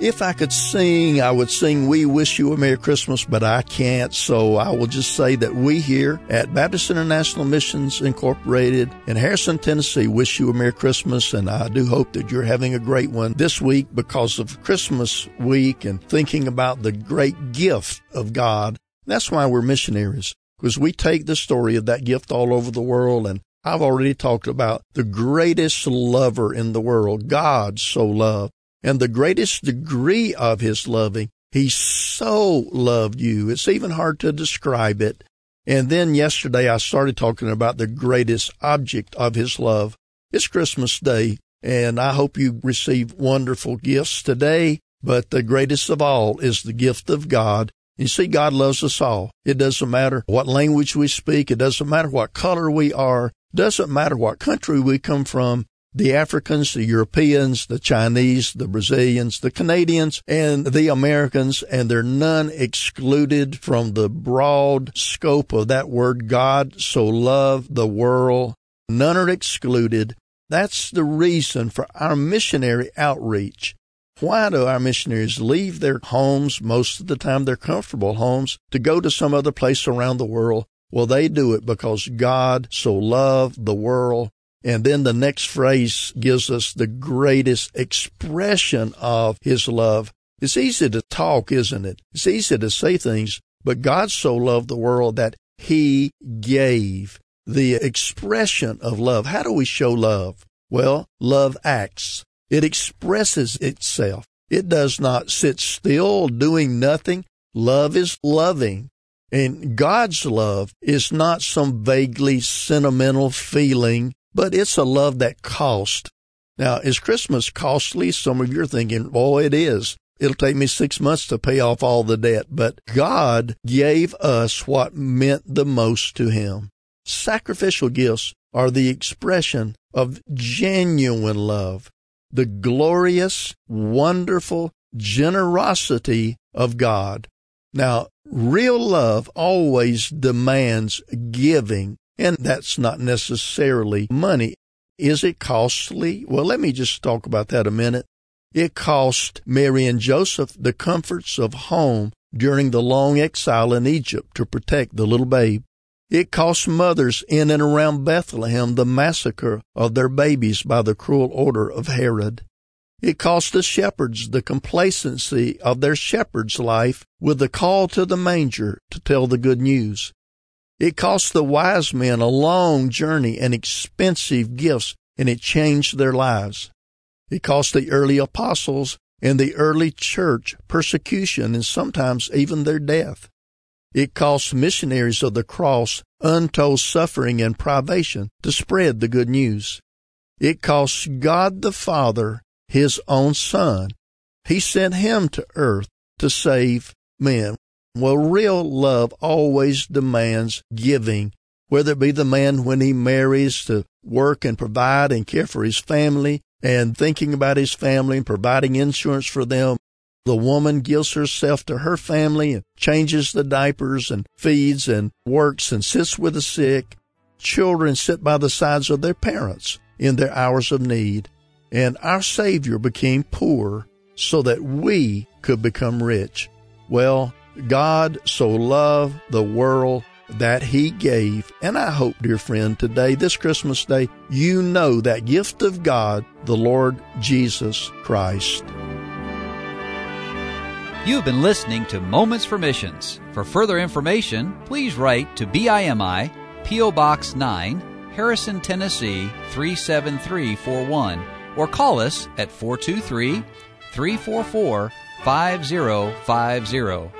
If I could sing, I would sing We Wish You a Merry Christmas, but I can't. So I will just say that we here at Baptist International Missions Incorporated in Harrison, Tennessee wish you a Merry Christmas. And I do hope that you're having a great one this week because of Christmas week and thinking about the great gift of God. That's why we're missionaries because we take the story of that gift all over the world and I've already talked about the greatest lover in the world. God so loved and the greatest degree of his loving. He so loved you. It's even hard to describe it. And then yesterday I started talking about the greatest object of his love. It's Christmas Day, and I hope you receive wonderful gifts today. But the greatest of all is the gift of God. You see, God loves us all. It doesn't matter what language we speak. It doesn't matter what color we are. It doesn't matter what country we come from the Africans, the Europeans, the Chinese, the Brazilians, the Canadians, and the Americans, and they're none excluded from the broad scope of that word. God so loved the world. None are excluded. That's the reason for our missionary outreach. Why do our missionaries leave their homes, most of the time their comfortable homes, to go to some other place around the world? Well, they do it because God so loved the world and then the next phrase gives us the greatest expression of his love. It's easy to talk, isn't it? It's easy to say things, but God so loved the world that he gave the expression of love. How do we show love? Well, love acts. It expresses itself. It does not sit still doing nothing. Love is loving. And God's love is not some vaguely sentimental feeling but it's a love that cost. Now, is Christmas costly? Some of you are thinking, boy, it is. It'll take me six months to pay off all the debt. But God gave us what meant the most to Him. Sacrificial gifts are the expression of genuine love, the glorious, wonderful generosity of God. Now, real love always demands giving and that's not necessarily money. Is it costly? Well, let me just talk about that a minute. It cost Mary and Joseph the comforts of home during the long exile in Egypt to protect the little babe. It cost mothers in and around Bethlehem the massacre of their babies by the cruel order of Herod. It cost the shepherds the complacency of their shepherd's life with the call to the manger to tell the good news. It cost the wise men a long journey and expensive gifts, and it changed their lives. It cost the early apostles and the early church persecution and sometimes even their death. It cost missionaries of the cross untold suffering and privation to spread the good news. It cost God the Father his own Son. He sent him to earth to save men. Well, real love always demands giving, whether it be the man when he marries to work and provide and care for his family and thinking about his family and providing insurance for them. The woman gives herself to her family and changes the diapers and feeds and works and sits with the sick. Children sit by the sides of their parents in their hours of need. And our Savior became poor so that we could become rich. Well, God so loved the world that he gave. And I hope, dear friend, today, this Christmas day, you know that gift of God, the Lord Jesus Christ. You've been listening to Moments for Missions. For further information, please write to BIMI, P.O. Box 9, Harrison, Tennessee 37341, or call us at 423 344 5050